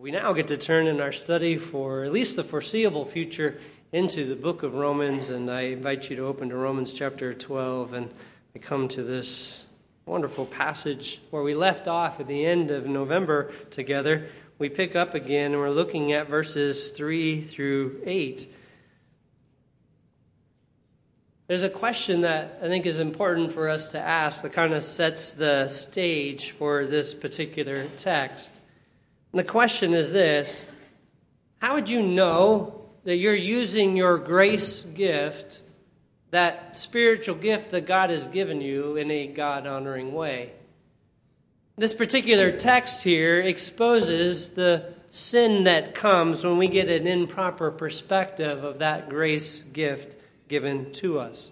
We now get to turn in our study for at least the foreseeable future into the book of Romans, and I invite you to open to Romans chapter 12 and we come to this wonderful passage where we left off at the end of November together. We pick up again and we're looking at verses 3 through 8. There's a question that I think is important for us to ask that kind of sets the stage for this particular text. And the question is this How would you know that you're using your grace gift, that spiritual gift that God has given you, in a God honoring way? This particular text here exposes the sin that comes when we get an improper perspective of that grace gift given to us.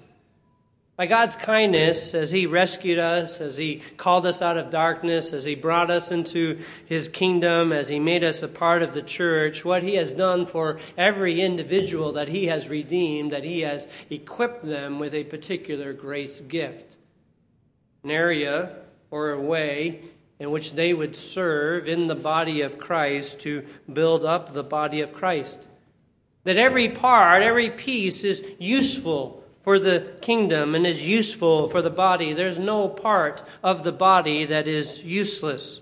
By God's kindness, as He rescued us, as He called us out of darkness, as He brought us into His kingdom, as He made us a part of the church, what He has done for every individual that He has redeemed, that He has equipped them with a particular grace gift. An area or a way in which they would serve in the body of Christ to build up the body of Christ. That every part, every piece is useful for the kingdom and is useful for the body. There's no part of the body that is useless.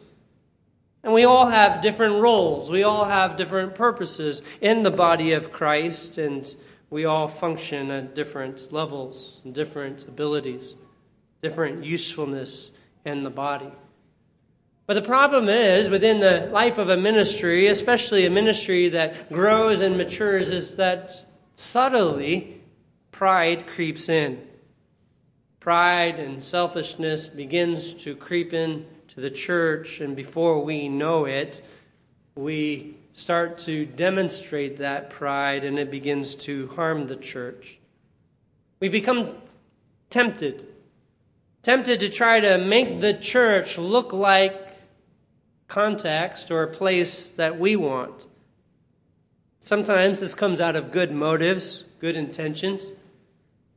And we all have different roles. We all have different purposes in the body of Christ, and we all function at different levels different abilities, different usefulness in the body. But the problem is, within the life of a ministry, especially a ministry that grows and matures, is that subtly pride creeps in. Pride and selfishness begins to creep in to the church, and before we know it, we start to demonstrate that pride and it begins to harm the church. We become tempted, tempted to try to make the church look like context or a place that we want. Sometimes this comes out of good motives, good intentions.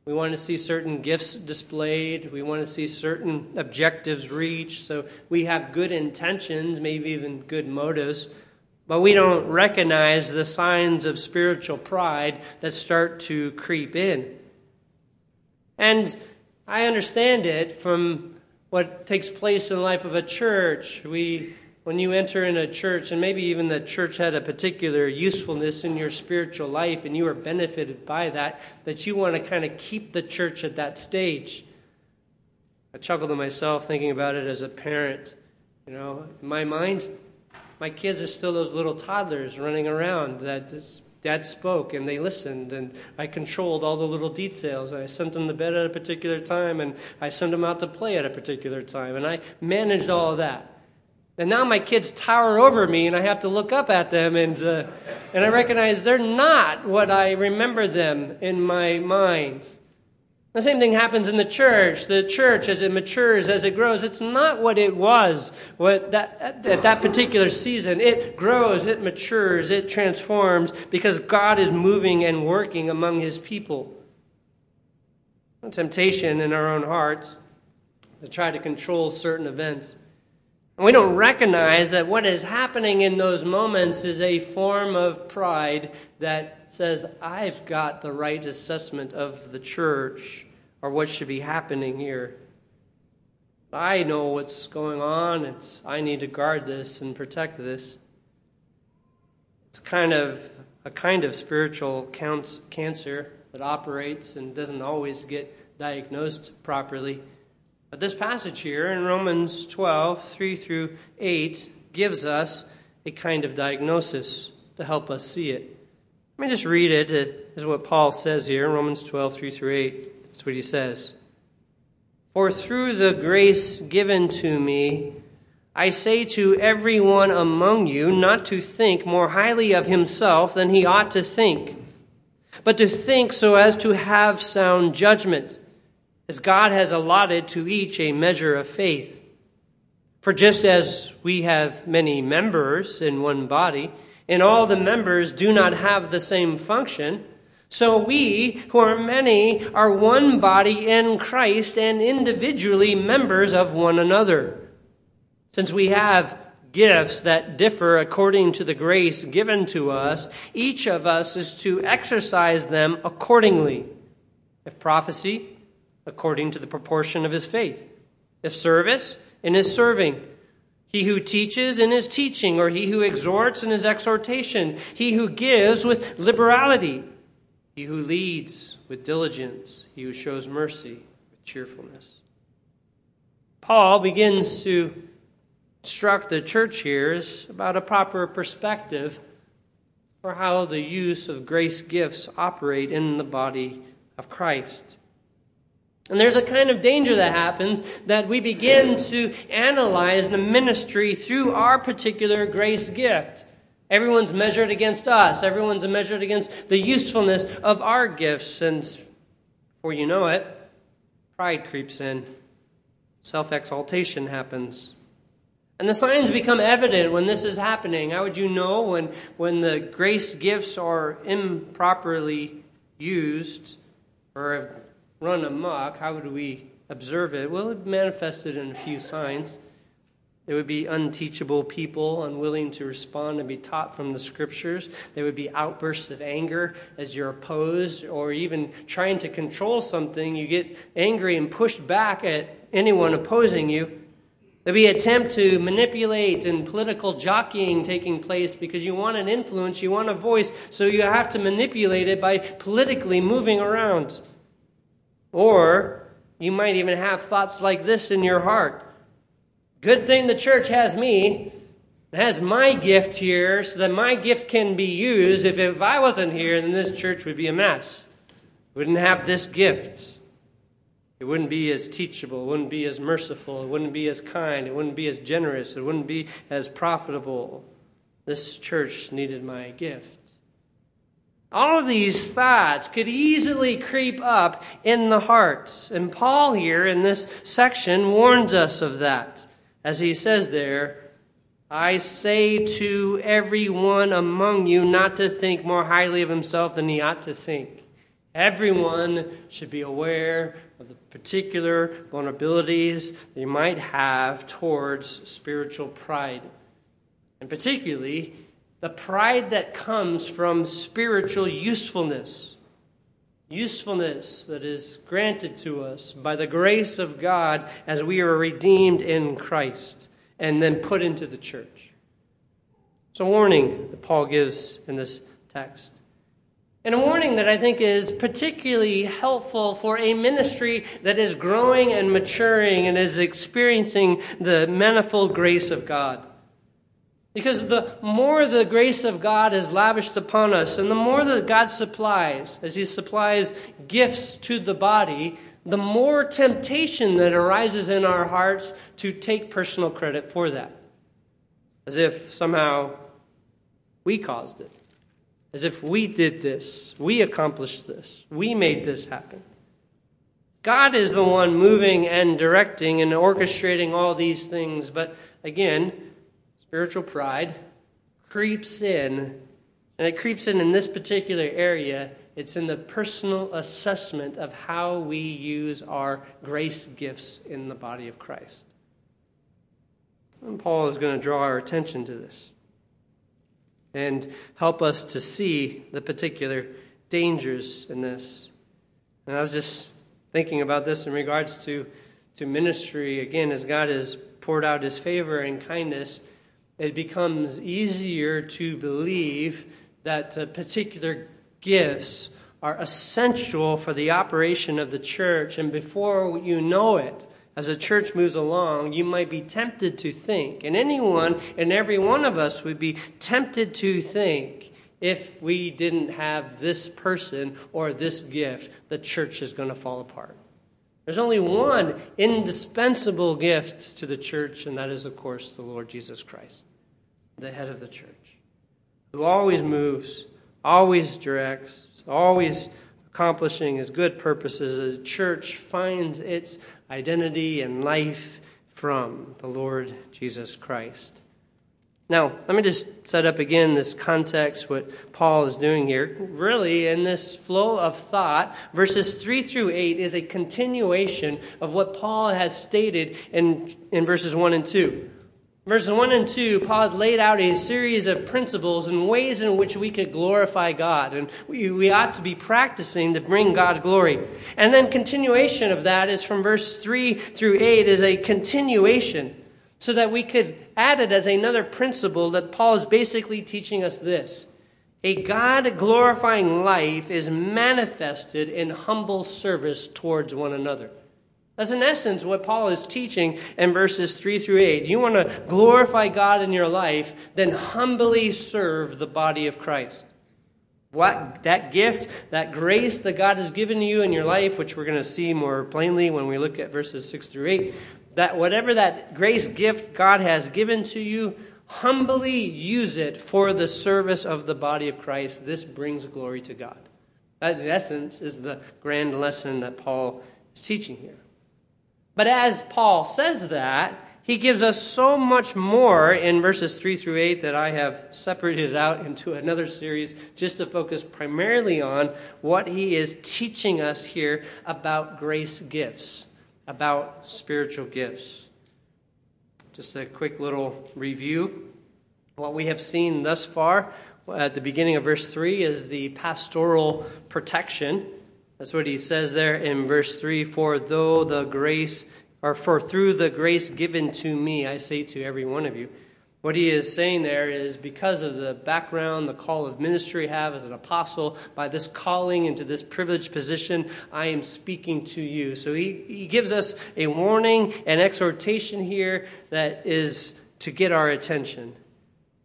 We want to see certain gifts displayed. We want to see certain objectives reached. So we have good intentions, maybe even good motives, but we don't recognize the signs of spiritual pride that start to creep in. And I understand it from what takes place in the life of a church. We when you enter in a church, and maybe even the church had a particular usefulness in your spiritual life and you are benefited by that, that you want to kind of keep the church at that stage. I chuckle to myself thinking about it as a parent. You know, in my mind, my kids are still those little toddlers running around that dad spoke and they listened and I controlled all the little details. I sent them to bed at a particular time and I sent them out to play at a particular time and I managed all of that. And now my kids tower over me, and I have to look up at them, and, uh, and I recognize they're not what I remember them in my mind. The same thing happens in the church. The church, as it matures, as it grows, it's not what it was what that, at that particular season. It grows, it matures, it transforms because God is moving and working among his people. A temptation in our own hearts to try to control certain events. And we don't recognize that what is happening in those moments is a form of pride that says, I've got the right assessment of the church or what should be happening here. I know what's going on. I need to guard this and protect this. It's kind of a kind of spiritual cancer that operates and doesn't always get diagnosed properly. But this passage here in Romans 12, 3 through 8, gives us a kind of diagnosis to help us see it. Let me just read it. It is what Paul says here in Romans 12, 3 through 8. That's what he says. For through the grace given to me, I say to everyone among you not to think more highly of himself than he ought to think, but to think so as to have sound judgment as God has allotted to each a measure of faith. For just as we have many members in one body, and all the members do not have the same function, so we, who are many, are one body in Christ and individually members of one another. Since we have gifts that differ according to the grace given to us, each of us is to exercise them accordingly. If prophecy, according to the proportion of his faith. If service, in his serving. He who teaches in his teaching, or he who exhorts in his exhortation. He who gives with liberality. He who leads with diligence. He who shows mercy with cheerfulness. Paul begins to instruct the church here about a proper perspective for how the use of grace gifts operate in the body of Christ. And there's a kind of danger that happens that we begin to analyze the ministry through our particular grace gift. Everyone's measured against us, everyone's measured against the usefulness of our gifts. And before you know it, pride creeps in, self exaltation happens. And the signs become evident when this is happening. How would you know when, when the grace gifts are improperly used or run amok, how would we observe it? Well, it manifested in a few signs. There would be unteachable people, unwilling to respond and be taught from the scriptures. There would be outbursts of anger as you're opposed or even trying to control something. You get angry and pushed back at anyone opposing you. There'd be attempt to manipulate and political jockeying taking place because you want an influence, you want a voice, so you have to manipulate it by politically moving around. Or you might even have thoughts like this in your heart Good thing the church has me, has my gift here, so that my gift can be used. If, if I wasn't here, then this church would be a mess. Wouldn't have this gift. It wouldn't be as teachable. It wouldn't be as merciful. It wouldn't be as kind. It wouldn't be as generous. It wouldn't be as profitable. This church needed my gift. All of these thoughts could easily creep up in the hearts. And Paul, here in this section, warns us of that. As he says there, I say to everyone among you not to think more highly of himself than he ought to think. Everyone should be aware of the particular vulnerabilities they might have towards spiritual pride. And particularly, the pride that comes from spiritual usefulness. Usefulness that is granted to us by the grace of God as we are redeemed in Christ and then put into the church. It's a warning that Paul gives in this text. And a warning that I think is particularly helpful for a ministry that is growing and maturing and is experiencing the manifold grace of God. Because the more the grace of God is lavished upon us, and the more that God supplies, as He supplies gifts to the body, the more temptation that arises in our hearts to take personal credit for that. As if somehow we caused it. As if we did this, we accomplished this, we made this happen. God is the one moving and directing and orchestrating all these things, but again, spiritual pride creeps in, and it creeps in in this particular area. It's in the personal assessment of how we use our grace gifts in the body of Christ. And Paul is going to draw our attention to this and help us to see the particular dangers in this. And I was just thinking about this in regards to, to ministry, again, as God has poured out his favor and kindness it becomes easier to believe that uh, particular gifts are essential for the operation of the church. And before you know it, as the church moves along, you might be tempted to think, and anyone and every one of us would be tempted to think, if we didn't have this person or this gift, the church is going to fall apart. There's only one indispensable gift to the church, and that is, of course, the Lord Jesus Christ the head of the church, who always moves, always directs, always accomplishing his good purposes. The church finds its identity and life from the Lord Jesus Christ. Now, let me just set up again this context, what Paul is doing here. Really, in this flow of thought, verses 3 through 8 is a continuation of what Paul has stated in, in verses 1 and 2. Verses 1 and 2, Paul laid out a series of principles and ways in which we could glorify God, and we, we ought to be practicing to bring God glory. And then continuation of that is from verse 3 through 8 is a continuation, so that we could add it as another principle that Paul is basically teaching us this. A God glorifying life is manifested in humble service towards one another. That's in essence what Paul is teaching in verses 3 through 8. You want to glorify God in your life, then humbly serve the body of Christ. What that gift, that grace that God has given you in your life, which we're going to see more plainly when we look at verses 6 through 8, that whatever that grace gift God has given to you, humbly use it for the service of the body of Christ. This brings glory to God. That, in essence, is the grand lesson that Paul is teaching here. But as Paul says that, he gives us so much more in verses 3 through 8 that I have separated out into another series just to focus primarily on what he is teaching us here about grace gifts, about spiritual gifts. Just a quick little review. What we have seen thus far at the beginning of verse 3 is the pastoral protection that's what he says there in verse 3 For though the grace, or for through the grace given to me, I say to every one of you. What he is saying there is because of the background, the call of ministry I have as an apostle, by this calling into this privileged position, I am speaking to you. So he, he gives us a warning and exhortation here that is to get our attention.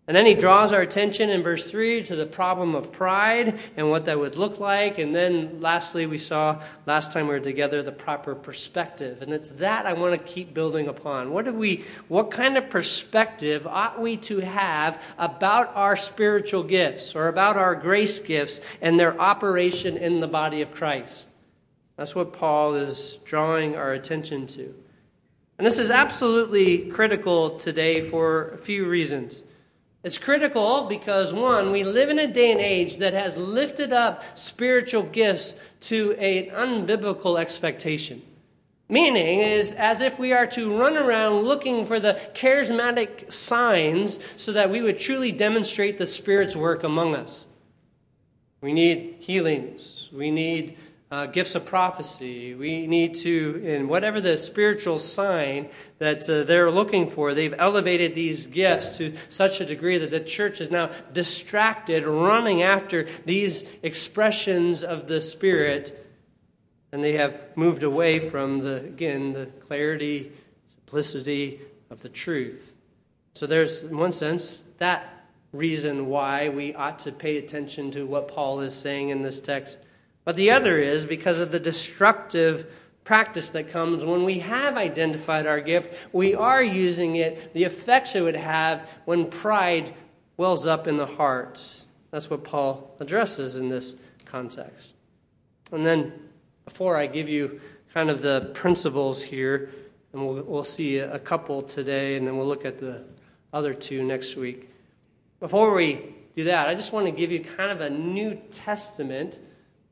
And then he draws our attention in verse 3 to the problem of pride and what that would look like. And then lastly, we saw last time we were together the proper perspective. And it's that I want to keep building upon. What do we what kind of perspective ought we to have about our spiritual gifts or about our grace gifts and their operation in the body of Christ? That's what Paul is drawing our attention to. And this is absolutely critical today for a few reasons. It's critical because, one, we live in a day and age that has lifted up spiritual gifts to an unbiblical expectation. Meaning is as if we are to run around looking for the charismatic signs so that we would truly demonstrate the Spirit's work among us. We need healings. We need uh, gifts of prophecy. We need to, in whatever the spiritual sign that uh, they're looking for, they've elevated these gifts to such a degree that the church is now distracted, running after these expressions of the Spirit, and they have moved away from the, again, the clarity, simplicity of the truth. So there's, in one sense, that reason why we ought to pay attention to what Paul is saying in this text. But the other is because of the destructive practice that comes when we have identified our gift, we are using it, the effects it would have when pride wells up in the heart. That's what Paul addresses in this context. And then, before I give you kind of the principles here, and we'll, we'll see a couple today, and then we'll look at the other two next week. Before we do that, I just want to give you kind of a New Testament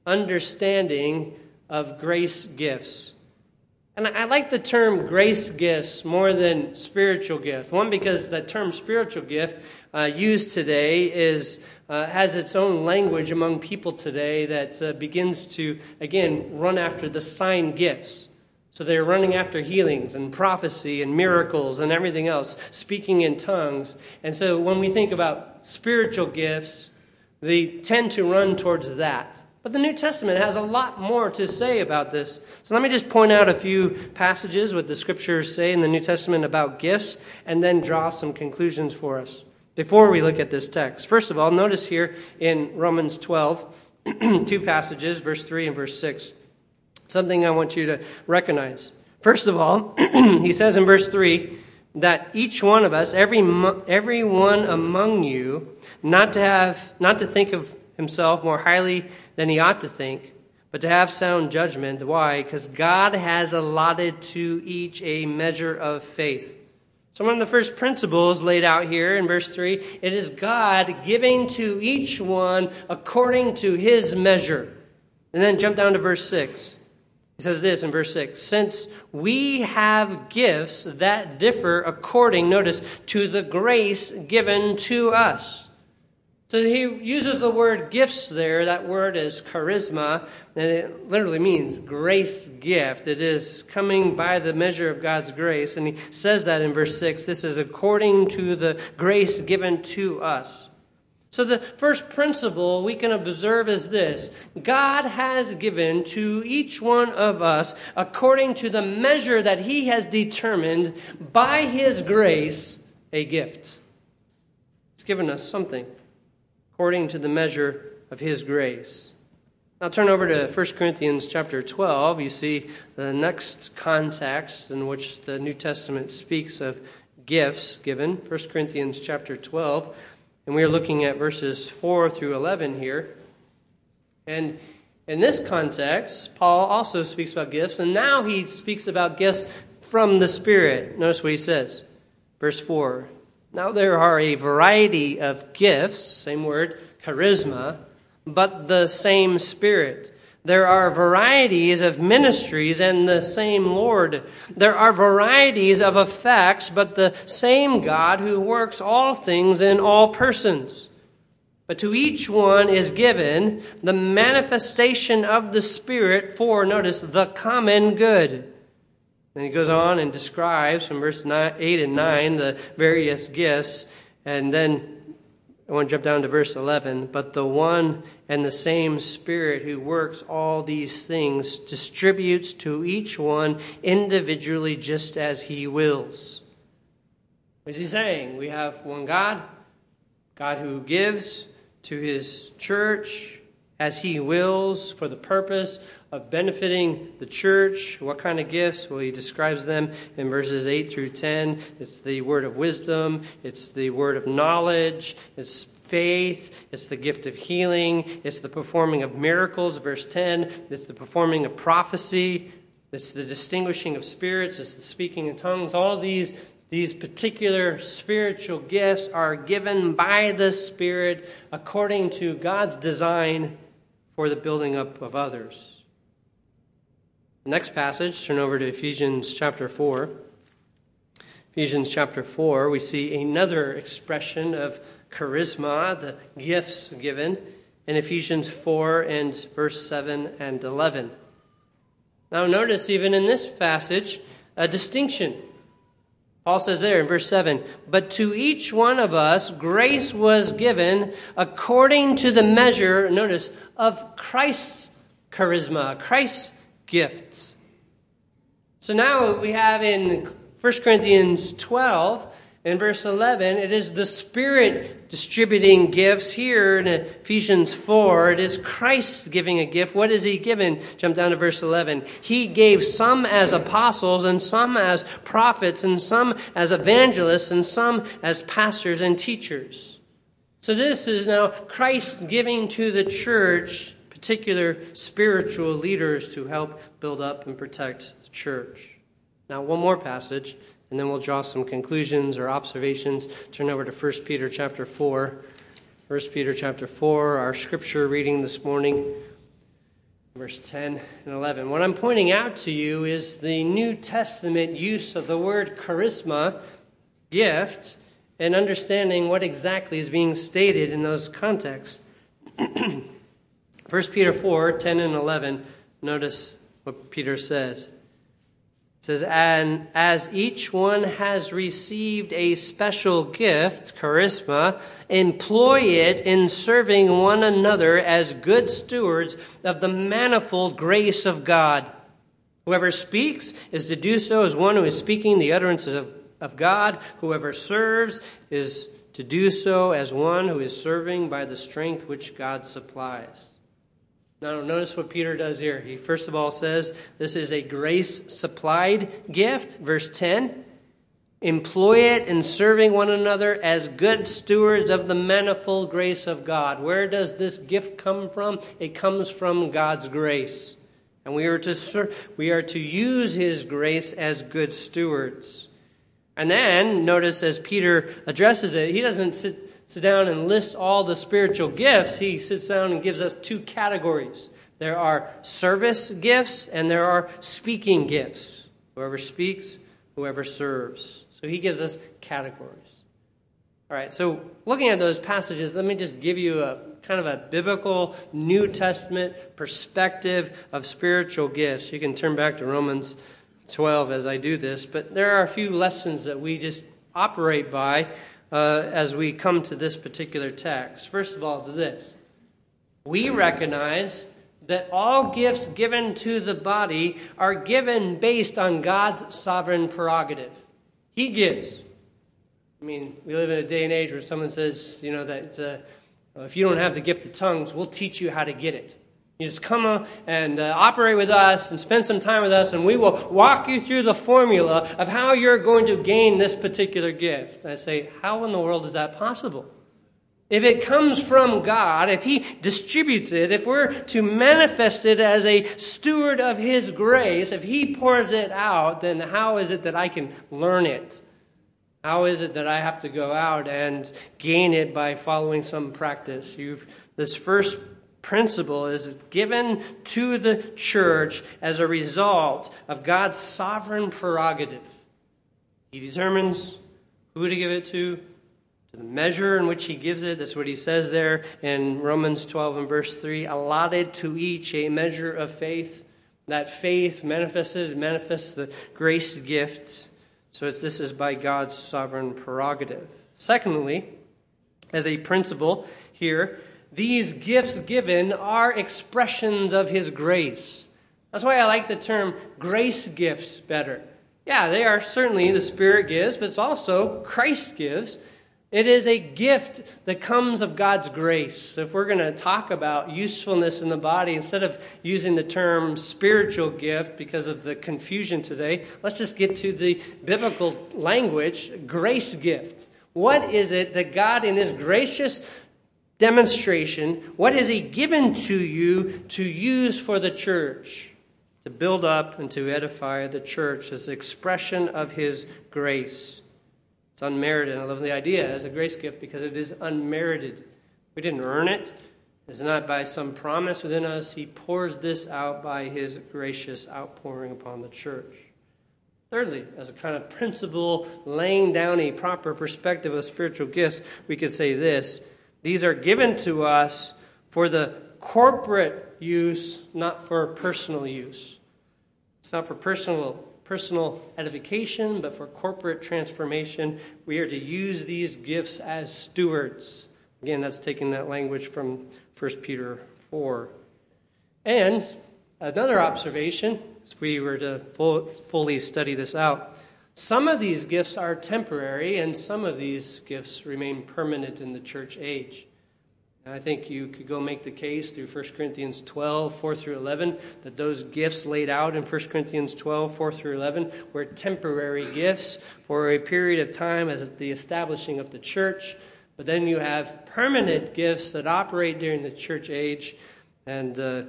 understanding of grace gifts. And I like the term grace gifts more than spiritual gifts. One, because the term spiritual gift uh, used today is, uh, has its own language among people today that uh, begins to, again, run after the sign gifts. So they're running after healings and prophecy and miracles and everything else, speaking in tongues. And so when we think about spiritual gifts, they tend to run towards that. But the New Testament has a lot more to say about this. So let me just point out a few passages what the scriptures say in the New Testament about gifts and then draw some conclusions for us before we look at this text. First of all, notice here in Romans 12, two passages, verse 3 and verse 6. Something I want you to recognize. First of all, he says in verse 3 that each one of us, every, every one among you, not to have, not to think of himself more highly than he ought to think, but to have sound judgment. Why? Because God has allotted to each a measure of faith. So, one of the first principles laid out here in verse 3 it is God giving to each one according to his measure. And then jump down to verse 6. He says this in verse 6 Since we have gifts that differ according, notice, to the grace given to us. So he uses the word gifts there. That word is charisma, and it literally means grace gift. It is coming by the measure of God's grace. And he says that in verse 6 this is according to the grace given to us. So, the first principle we can observe is this God has given to each one of us, according to the measure that He has determined by His grace, a gift. He's given us something according to the measure of His grace. Now turn over to 1 Corinthians chapter 12. You see the next context in which the New Testament speaks of gifts given. 1 Corinthians chapter 12. And we are looking at verses 4 through 11 here. And in this context, Paul also speaks about gifts, and now he speaks about gifts from the Spirit. Notice what he says. Verse 4 Now there are a variety of gifts, same word, charisma, but the same Spirit. There are varieties of ministries and the same Lord. There are varieties of effects, but the same God who works all things in all persons. But to each one is given the manifestation of the Spirit for, notice, the common good. Then he goes on and describes from verse 8 and 9 the various gifts. And then I want to jump down to verse 11. But the one and the same Spirit who works all these things distributes to each one individually just as he wills. What is he saying? We have one God, God who gives to his church as he wills for the purpose of benefiting the church. What kind of gifts? Well, he describes them in verses 8 through 10. It's the word of wisdom, it's the word of knowledge, it's faith, it's the gift of healing, it's the performing of miracles, verse 10, it's the performing of prophecy, it's the distinguishing of spirits, it's the speaking in tongues. All these, these particular spiritual gifts are given by the Spirit according to God's design the building up of others. The next passage, turn over to Ephesians chapter 4. Ephesians chapter 4, we see another expression of charisma, the gifts given, in Ephesians 4 and verse 7 and 11. Now, notice even in this passage a distinction. Paul says there in verse 7 But to each one of us grace was given according to the measure, notice, of Christ's charisma, Christ's gifts. So now we have in 1 Corinthians 12, in verse 11, it is the Spirit distributing gifts. Here in Ephesians 4, it is Christ giving a gift. What is He given? Jump down to verse 11. He gave some as apostles, and some as prophets, and some as evangelists, and some as pastors and teachers. So this is now Christ giving to the church particular spiritual leaders to help build up and protect the church. Now, one more passage, and then we'll draw some conclusions or observations. Turn over to 1 Peter chapter 4. 1 Peter chapter 4, our scripture reading this morning, verse 10 and 11. What I'm pointing out to you is the New Testament use of the word charisma, gift, and understanding what exactly is being stated in those contexts. 1 Peter 4 10 and 11, notice what Peter says. It says, And as each one has received a special gift, charisma, employ it in serving one another as good stewards of the manifold grace of God. Whoever speaks is to do so as one who is speaking the utterances of, of God. Whoever serves is to do so as one who is serving by the strength which God supplies. Now, notice what Peter does here. He first of all says this is a grace supplied gift. Verse 10 Employ it in serving one another as good stewards of the manifold grace of God. Where does this gift come from? It comes from God's grace. And we are to, ser- we are to use his grace as good stewards. And then, notice as Peter addresses it, he doesn't sit sit down and list all the spiritual gifts, he sits down and gives us two categories There are service gifts and there are speaking gifts. Whoever speaks, whoever serves. So he gives us categories. All right, so looking at those passages, let me just give you a kind of a biblical New Testament perspective of spiritual gifts. You can turn back to Romans 12 as I do this, but there are a few lessons that we just operate by uh, as we come to this particular text. First of all, it's this we recognize that all gifts given to the body are given based on God's sovereign prerogative. He gives. I mean, we live in a day and age where someone says, you know, that uh, if you don't have the gift of tongues, we'll teach you how to get it. You just come and uh, operate with us and spend some time with us, and we will walk you through the formula of how you're going to gain this particular gift. I say, how in the world is that possible? If it comes from God, if He distributes it, if we're to manifest it as a steward of His grace, if He pours it out, then how is it that I can learn it? How is it that I have to go out and gain it by following some practice? You've, this first principle is given to the church as a result of God's sovereign prerogative. He determines who to give it to, to the measure in which he gives it. That's what he says there in Romans 12 and verse 3 allotted to each a measure of faith. That faith manifested manifests the grace gift. So this is by God's sovereign prerogative. Secondly, as a principle here, these gifts given are expressions of His grace. That's why I like the term grace gifts better. Yeah, they are certainly the Spirit gives, but it's also Christ gives. It is a gift that comes of God's grace. If we're going to talk about usefulness in the body, instead of using the term spiritual gift because of the confusion today, let's just get to the biblical language grace gift. What is it that God, in His gracious demonstration, what has He given to you to use for the church? To build up and to edify the church as expression of His grace. It's unmerited. I love the idea as a grace gift because it is unmerited. We didn't earn it. It's not by some promise within us. He pours this out by His gracious outpouring upon the church. Thirdly, as a kind of principle, laying down a proper perspective of spiritual gifts, we could say this these are given to us for the corporate use, not for personal use. It's not for personal, personal edification, but for corporate transformation. We are to use these gifts as stewards. Again, that's taking that language from 1 Peter 4. And another observation, if we were to full, fully study this out, some of these gifts are temporary, and some of these gifts remain permanent in the church age. I think you could go make the case through 1 Corinthians 12, 4 through 11, that those gifts laid out in 1 Corinthians 12, 4 through 11, were temporary gifts for a period of time as the establishing of the church. But then you have permanent gifts that operate during the church age. And uh,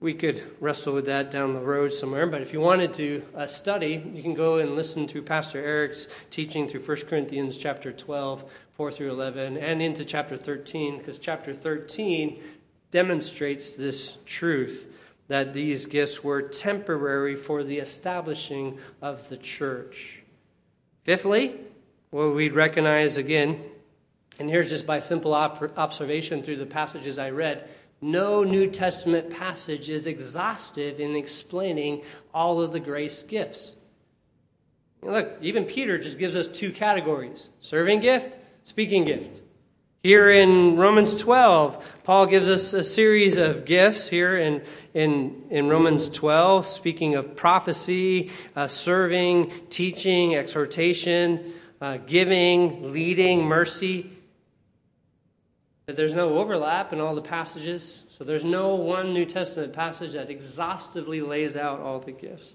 we could wrestle with that down the road somewhere. But if you wanted to uh, study, you can go and listen to Pastor Eric's teaching through 1 Corinthians chapter 12, 4 through 11, and into chapter 13, because chapter 13 demonstrates this truth that these gifts were temporary for the establishing of the church. Fifthly, what we'd recognize again, and here's just by simple op- observation through the passages I read no New Testament passage is exhaustive in explaining all of the grace gifts. Look, even Peter just gives us two categories serving gift, speaking gift. Here in Romans 12, Paul gives us a series of gifts here in, in, in Romans 12, speaking of prophecy, uh, serving, teaching, exhortation, uh, giving, leading, mercy that there's no overlap in all the passages. So there's no one New Testament passage that exhaustively lays out all the gifts.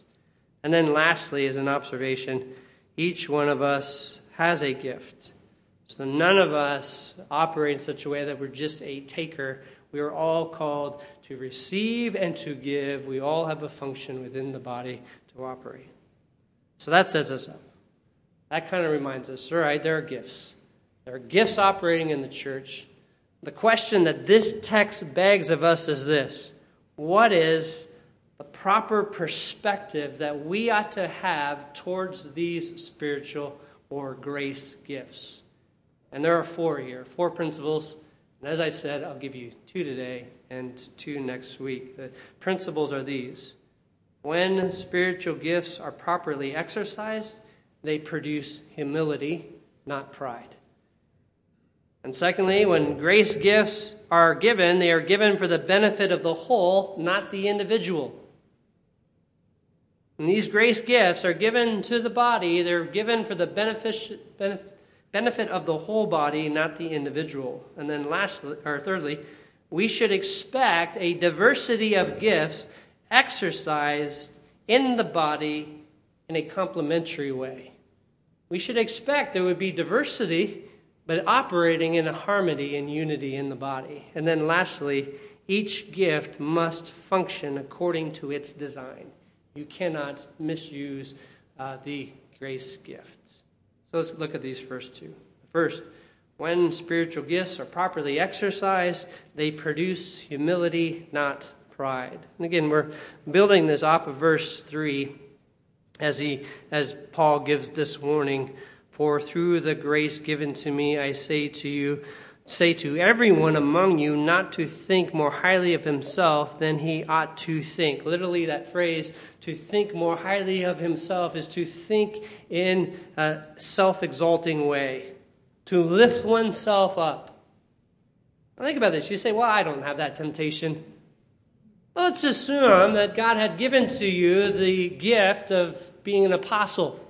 And then lastly, as an observation, each one of us has a gift. So none of us operate in such a way that we're just a taker. We are all called to receive and to give. We all have a function within the body to operate. So that sets us up. That kind of reminds us all right, there are gifts. There are gifts operating in the church. The question that this text begs of us is this what is the proper perspective that we ought to have towards these spiritual or grace gifts. And there are four here, four principles. And as I said, I'll give you two today and two next week. The principles are these when spiritual gifts are properly exercised, they produce humility, not pride. And secondly, when grace gifts are given, they are given for the benefit of the whole, not the individual. And these grace gifts are given to the body, they're given for the benefit, of the whole body, not the individual. And then lastly, or thirdly, we should expect a diversity of gifts exercised in the body in a complementary way. We should expect there would be diversity, but operating in a harmony and unity in the body. And then lastly, each gift must function according to its design. You cannot misuse uh, the grace gifts. So let's look at these first two. First, when spiritual gifts are properly exercised, they produce humility, not pride. And again, we're building this off of verse 3 as he as Paul gives this warning, for through the grace given to me I say to you say to everyone among you not to think more highly of himself than he ought to think. Literally, that phrase, to think more highly of himself, is to think in a self exalting way, to lift oneself up. Think about this. You say, Well, I don't have that temptation. Well, let's assume that God had given to you the gift of being an apostle.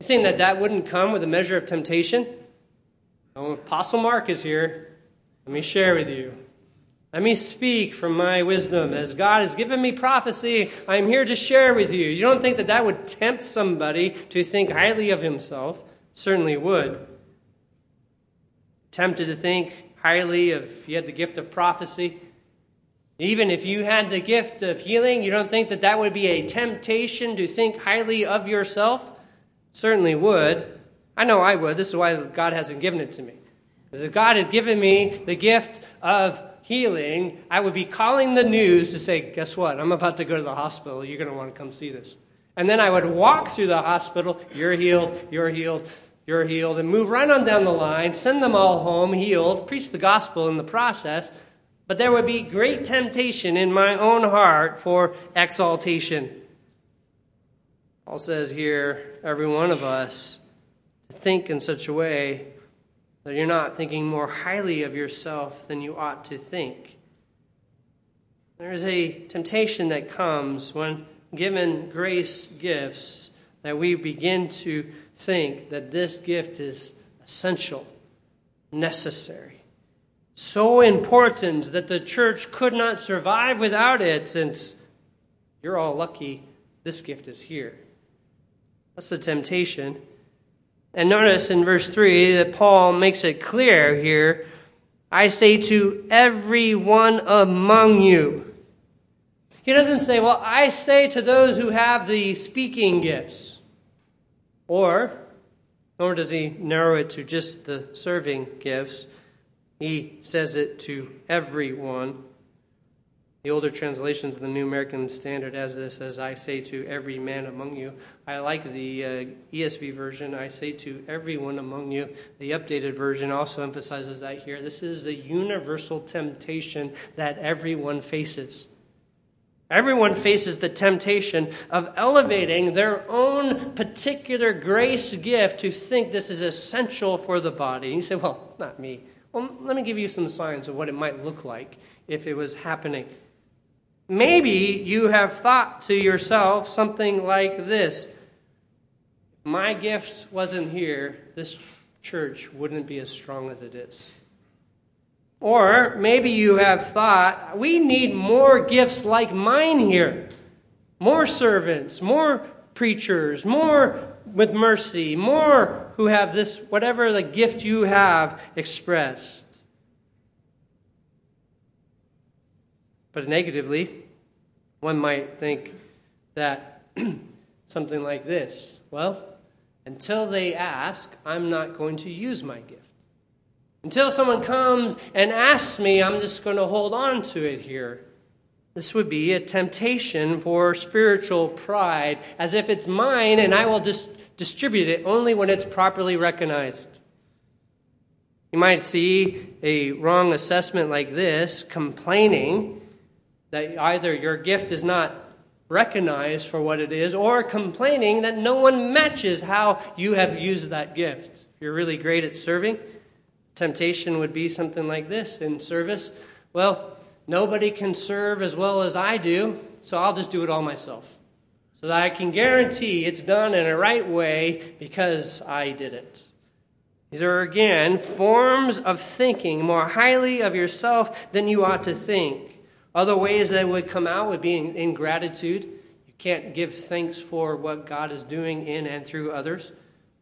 Saying that that wouldn't come with a measure of temptation? Oh, Apostle Mark is here. Let me share with you. Let me speak from my wisdom. As God has given me prophecy, I am here to share with you. You don't think that that would tempt somebody to think highly of himself? Certainly would. Tempted to think highly if you had the gift of prophecy? Even if you had the gift of healing, you don't think that that would be a temptation to think highly of yourself? Certainly would. I know I would. This is why God hasn't given it to me. Because if God had given me the gift of healing, I would be calling the news to say, Guess what? I'm about to go to the hospital. You're going to want to come see this. And then I would walk through the hospital. You're healed. You're healed. You're healed. And move right on down the line, send them all home healed, preach the gospel in the process. But there would be great temptation in my own heart for exaltation. Paul says here, every one of us to think in such a way that you're not thinking more highly of yourself than you ought to think. There is a temptation that comes when given grace gifts that we begin to think that this gift is essential, necessary, so important that the church could not survive without it, since you're all lucky this gift is here. That's the temptation. And notice in verse 3 that Paul makes it clear here I say to every one among you. He doesn't say, Well, I say to those who have the speaking gifts. Or, nor does he narrow it to just the serving gifts. He says it to everyone. The older translations of the New American Standard as this, as I say to every man among you. I like the uh, ESV version, I say to everyone among you. The updated version also emphasizes that here. This is the universal temptation that everyone faces. Everyone faces the temptation of elevating their own particular grace gift to think this is essential for the body. And you say, well, not me. Well, let me give you some signs of what it might look like if it was happening. Maybe you have thought to yourself something like this My gift wasn't here, this church wouldn't be as strong as it is. Or maybe you have thought, we need more gifts like mine here. More servants, more preachers, more with mercy, more who have this, whatever the gift you have expressed. But negatively, one might think that something like this well, until they ask, I'm not going to use my gift. Until someone comes and asks me, I'm just going to hold on to it here. This would be a temptation for spiritual pride, as if it's mine and I will just distribute it only when it's properly recognized. You might see a wrong assessment like this, complaining that either your gift is not recognized for what it is, or complaining that no one matches how you have used that gift. If you're really great at serving, temptation would be something like this in service. Well, nobody can serve as well as I do, so I'll just do it all myself. So that I can guarantee it's done in a right way because I did it. These are again forms of thinking more highly of yourself than you ought to think. Other ways that would come out would be ingratitude. You can't give thanks for what God is doing in and through others.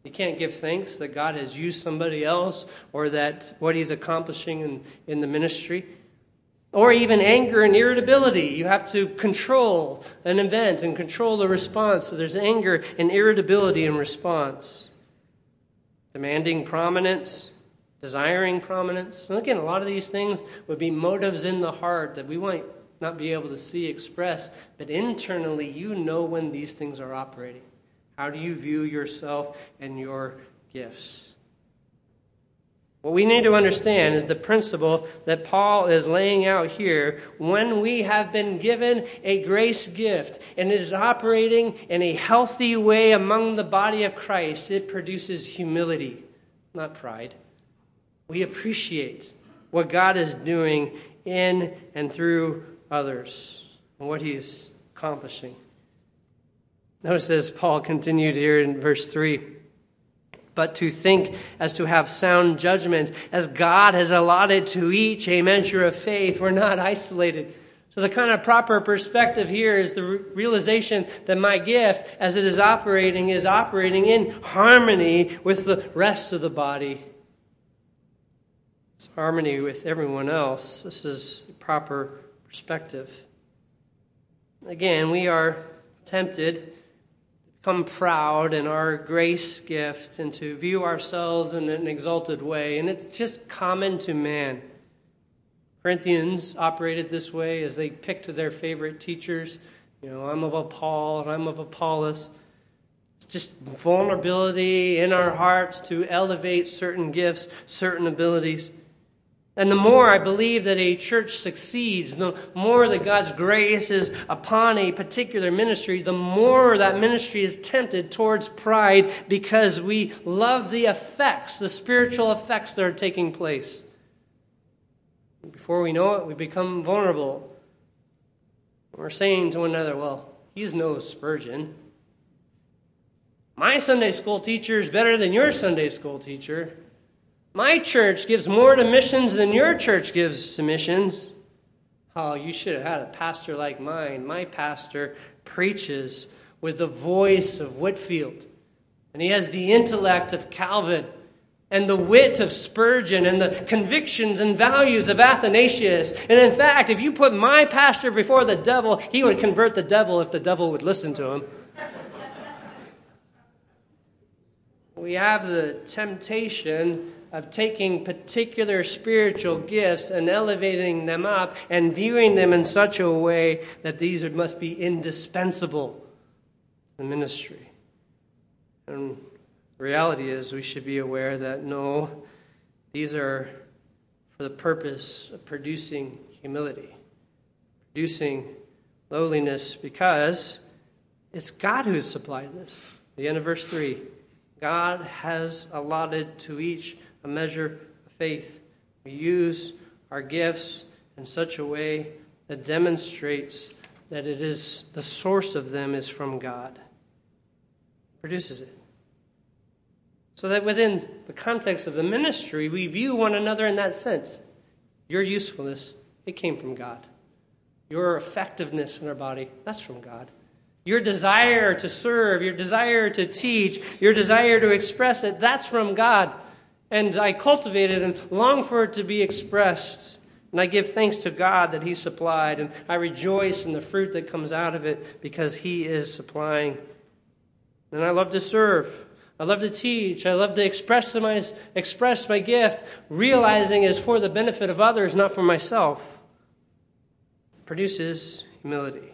You can't give thanks that God has used somebody else or that what he's accomplishing in, in the ministry. Or even anger and irritability. You have to control an event and control the response. So there's anger and irritability in response demanding prominence, desiring prominence. And again, a lot of these things would be motives in the heart that we might not be able to see expressed, but internally you know when these things are operating. How do you view yourself and your gifts? What we need to understand is the principle that Paul is laying out here. When we have been given a grace gift and it is operating in a healthy way among the body of Christ, it produces humility, not pride. We appreciate what God is doing in and through others and what he's accomplishing. Notice as Paul continued here in verse 3 but to think as to have sound judgment, as God has allotted to each a measure of faith. We're not isolated. So, the kind of proper perspective here is the realization that my gift, as it is operating, is operating in harmony with the rest of the body. It's harmony with everyone else. This is proper perspective. Again, we are tempted to become proud in our grace gift and to view ourselves in an exalted way. And it's just common to man. Corinthians operated this way as they picked their favorite teachers. You know, I'm of Paul I'm of Apollos. It's just vulnerability in our hearts to elevate certain gifts, certain abilities. And the more I believe that a church succeeds, the more that God's grace is upon a particular ministry, the more that ministry is tempted towards pride because we love the effects, the spiritual effects that are taking place. Before we know it, we become vulnerable. We're saying to one another, well, he's no Spurgeon. My Sunday school teacher is better than your Sunday school teacher. My church gives more to missions than your church gives to missions. Oh, you should have had a pastor like mine. My pastor preaches with the voice of Whitefield, and he has the intellect of Calvin and the wit of Spurgeon and the convictions and values of Athanasius. And in fact, if you put my pastor before the devil, he would convert the devil if the devil would listen to him. we have the temptation of taking particular spiritual gifts and elevating them up and viewing them in such a way that these must be indispensable to the ministry. And the reality is, we should be aware that no, these are for the purpose of producing humility, producing lowliness, because it's God who has supplied this. The end of verse 3 God has allotted to each a measure of faith. We use our gifts in such a way that demonstrates that it is the source of them is from God. Produces it. So that within the context of the ministry, we view one another in that sense. Your usefulness, it came from God. Your effectiveness in our body, that's from God. Your desire to serve, your desire to teach, your desire to express it, that's from God. And I cultivate it and long for it to be expressed. And I give thanks to God that He supplied. And I rejoice in the fruit that comes out of it because He is supplying. And I love to serve. I love to teach. I love to express my, express my gift, realizing it's for the benefit of others, not for myself. produces humility.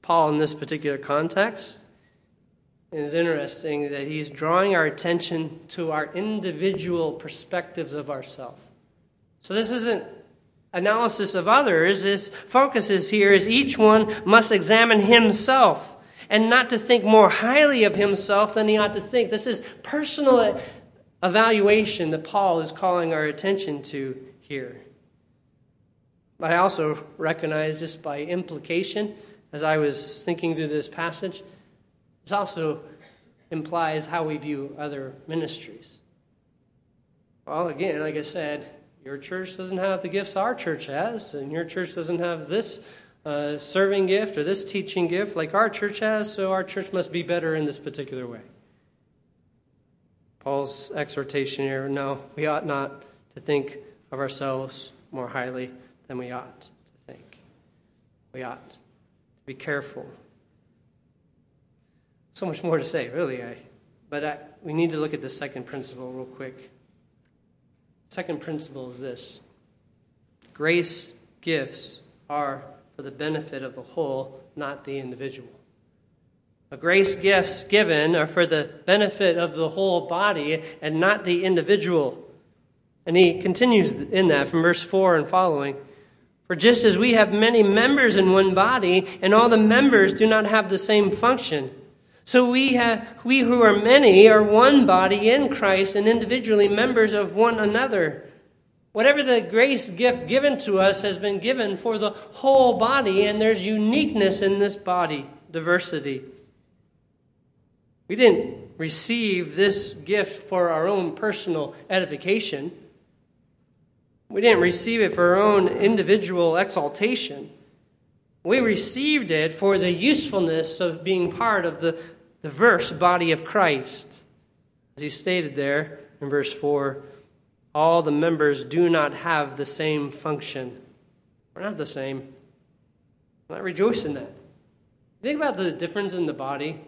Paul, in this particular context, is interesting that he's drawing our attention to our individual perspectives of ourselves. So this isn't analysis of others. This focuses here is each one must examine himself and not to think more highly of himself than he ought to think. This is personal evaluation that Paul is calling our attention to here. But I also recognize just by implication, as I was thinking through this passage, this also implies how we view other ministries. Well, again, like I said, your church doesn't have the gifts our church has, and your church doesn't have this uh, serving gift or this teaching gift like our church has, so our church must be better in this particular way. Paul's exhortation here no, we ought not to think of ourselves more highly than we ought to think. We ought to be careful. So much more to say, really. I, but I, we need to look at the second principle real quick. Second principle is this grace gifts are for the benefit of the whole, not the individual. A grace gifts given are for the benefit of the whole body and not the individual. And he continues in that from verse 4 and following. For just as we have many members in one body, and all the members do not have the same function, so we, have, we who are many are one body in Christ and individually members of one another. Whatever the grace gift given to us has been given for the whole body, and there's uniqueness in this body, diversity. We didn't receive this gift for our own personal edification. We didn't receive it for our own individual exaltation. We received it for the usefulness of being part of the diverse body of Christ. As he stated there in verse 4, all the members do not have the same function. We're not the same. I rejoice in that. Think about the difference in the body.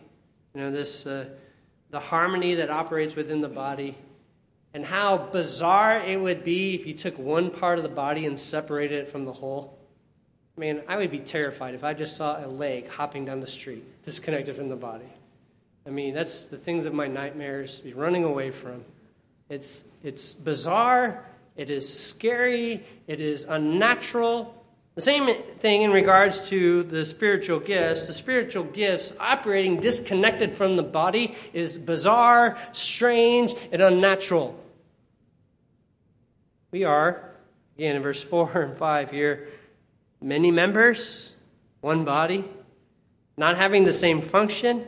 You know, this uh, the harmony that operates within the body and how bizarre it would be if you took one part of the body and separated it from the whole. I mean, I would be terrified if I just saw a leg hopping down the street, disconnected from the body. I mean, that's the things of my nightmares be running away from. It's, it's bizarre, it is scary, it is unnatural. The same thing in regards to the spiritual gifts. The spiritual gifts operating disconnected from the body is bizarre, strange, and unnatural. We are, again in verse 4 and 5 here, many members, one body, not having the same function.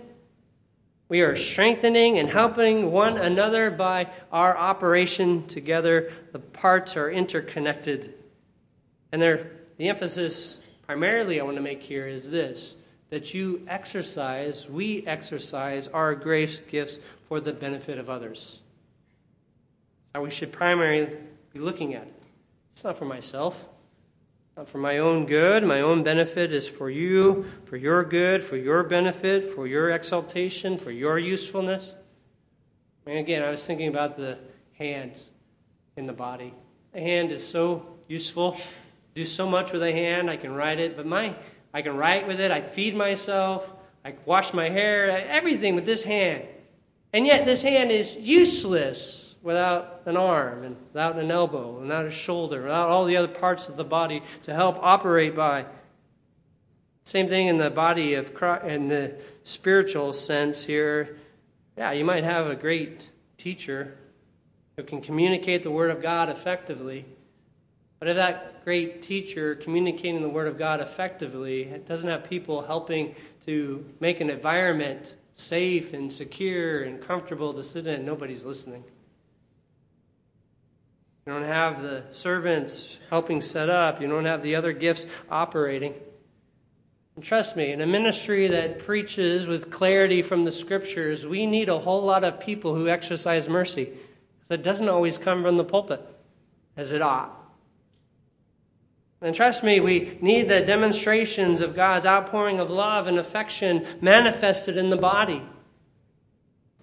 We are strengthening and helping one another by our operation together. The parts are interconnected. And the emphasis primarily I want to make here is this that you exercise, we exercise our grace gifts for the benefit of others. That's How we should primarily be looking at it. It's not for myself, not for my own good. My own benefit is for you, for your good, for your benefit, for your exaltation, for your usefulness. And again, I was thinking about the hands in the body. A hand is so useful. Do so much with a hand. I can write it, but my I can write with it. I feed myself. I wash my hair. Everything with this hand. And yet, this hand is useless without an arm and without an elbow, and without a shoulder, without all the other parts of the body to help operate by. Same thing in the body of Christ, in the spiritual sense here. Yeah, you might have a great teacher who can communicate the Word of God effectively. But if that great teacher communicating the Word of God effectively it doesn't have people helping to make an environment safe and secure and comfortable to sit in, nobody's listening. You don't have the servants helping set up. You don't have the other gifts operating. And trust me, in a ministry that preaches with clarity from the scriptures, we need a whole lot of people who exercise mercy. That doesn't always come from the pulpit, as it ought. And trust me, we need the demonstrations of God's outpouring of love and affection manifested in the body.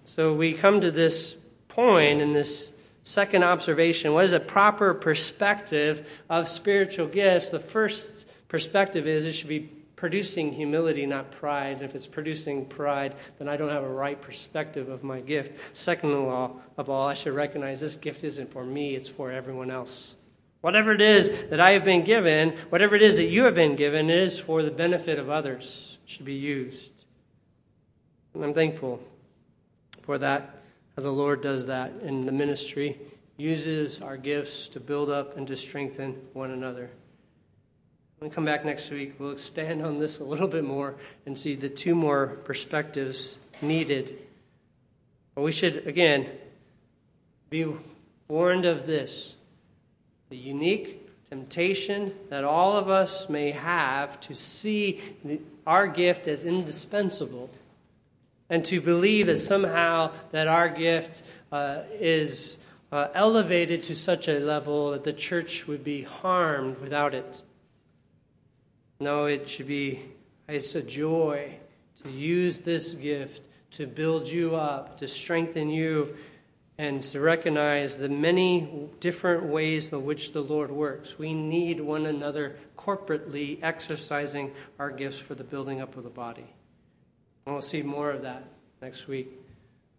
So we come to this point in this Second observation what is a proper perspective of spiritual gifts? The first perspective is it should be producing humility, not pride. And if it's producing pride, then I don't have a right perspective of my gift. Second of all, of all, I should recognize this gift isn't for me, it's for everyone else. Whatever it is that I have been given, whatever it is that you have been given, it is for the benefit of others. It should be used. And I'm thankful for that, as the Lord does that in the ministry, uses our gifts to build up and to strengthen one another. When we come back next week, we'll expand on this a little bit more and see the two more perspectives needed. But we should, again, be warned of this the unique temptation that all of us may have to see our gift as indispensable and to believe that somehow that our gift uh, is uh, elevated to such a level that the church would be harmed without it. No, it should be, it's a joy to use this gift to build you up, to strengthen you, and to recognize the many different ways in which the Lord works. We need one another corporately exercising our gifts for the building up of the body. We'll see more of that next week.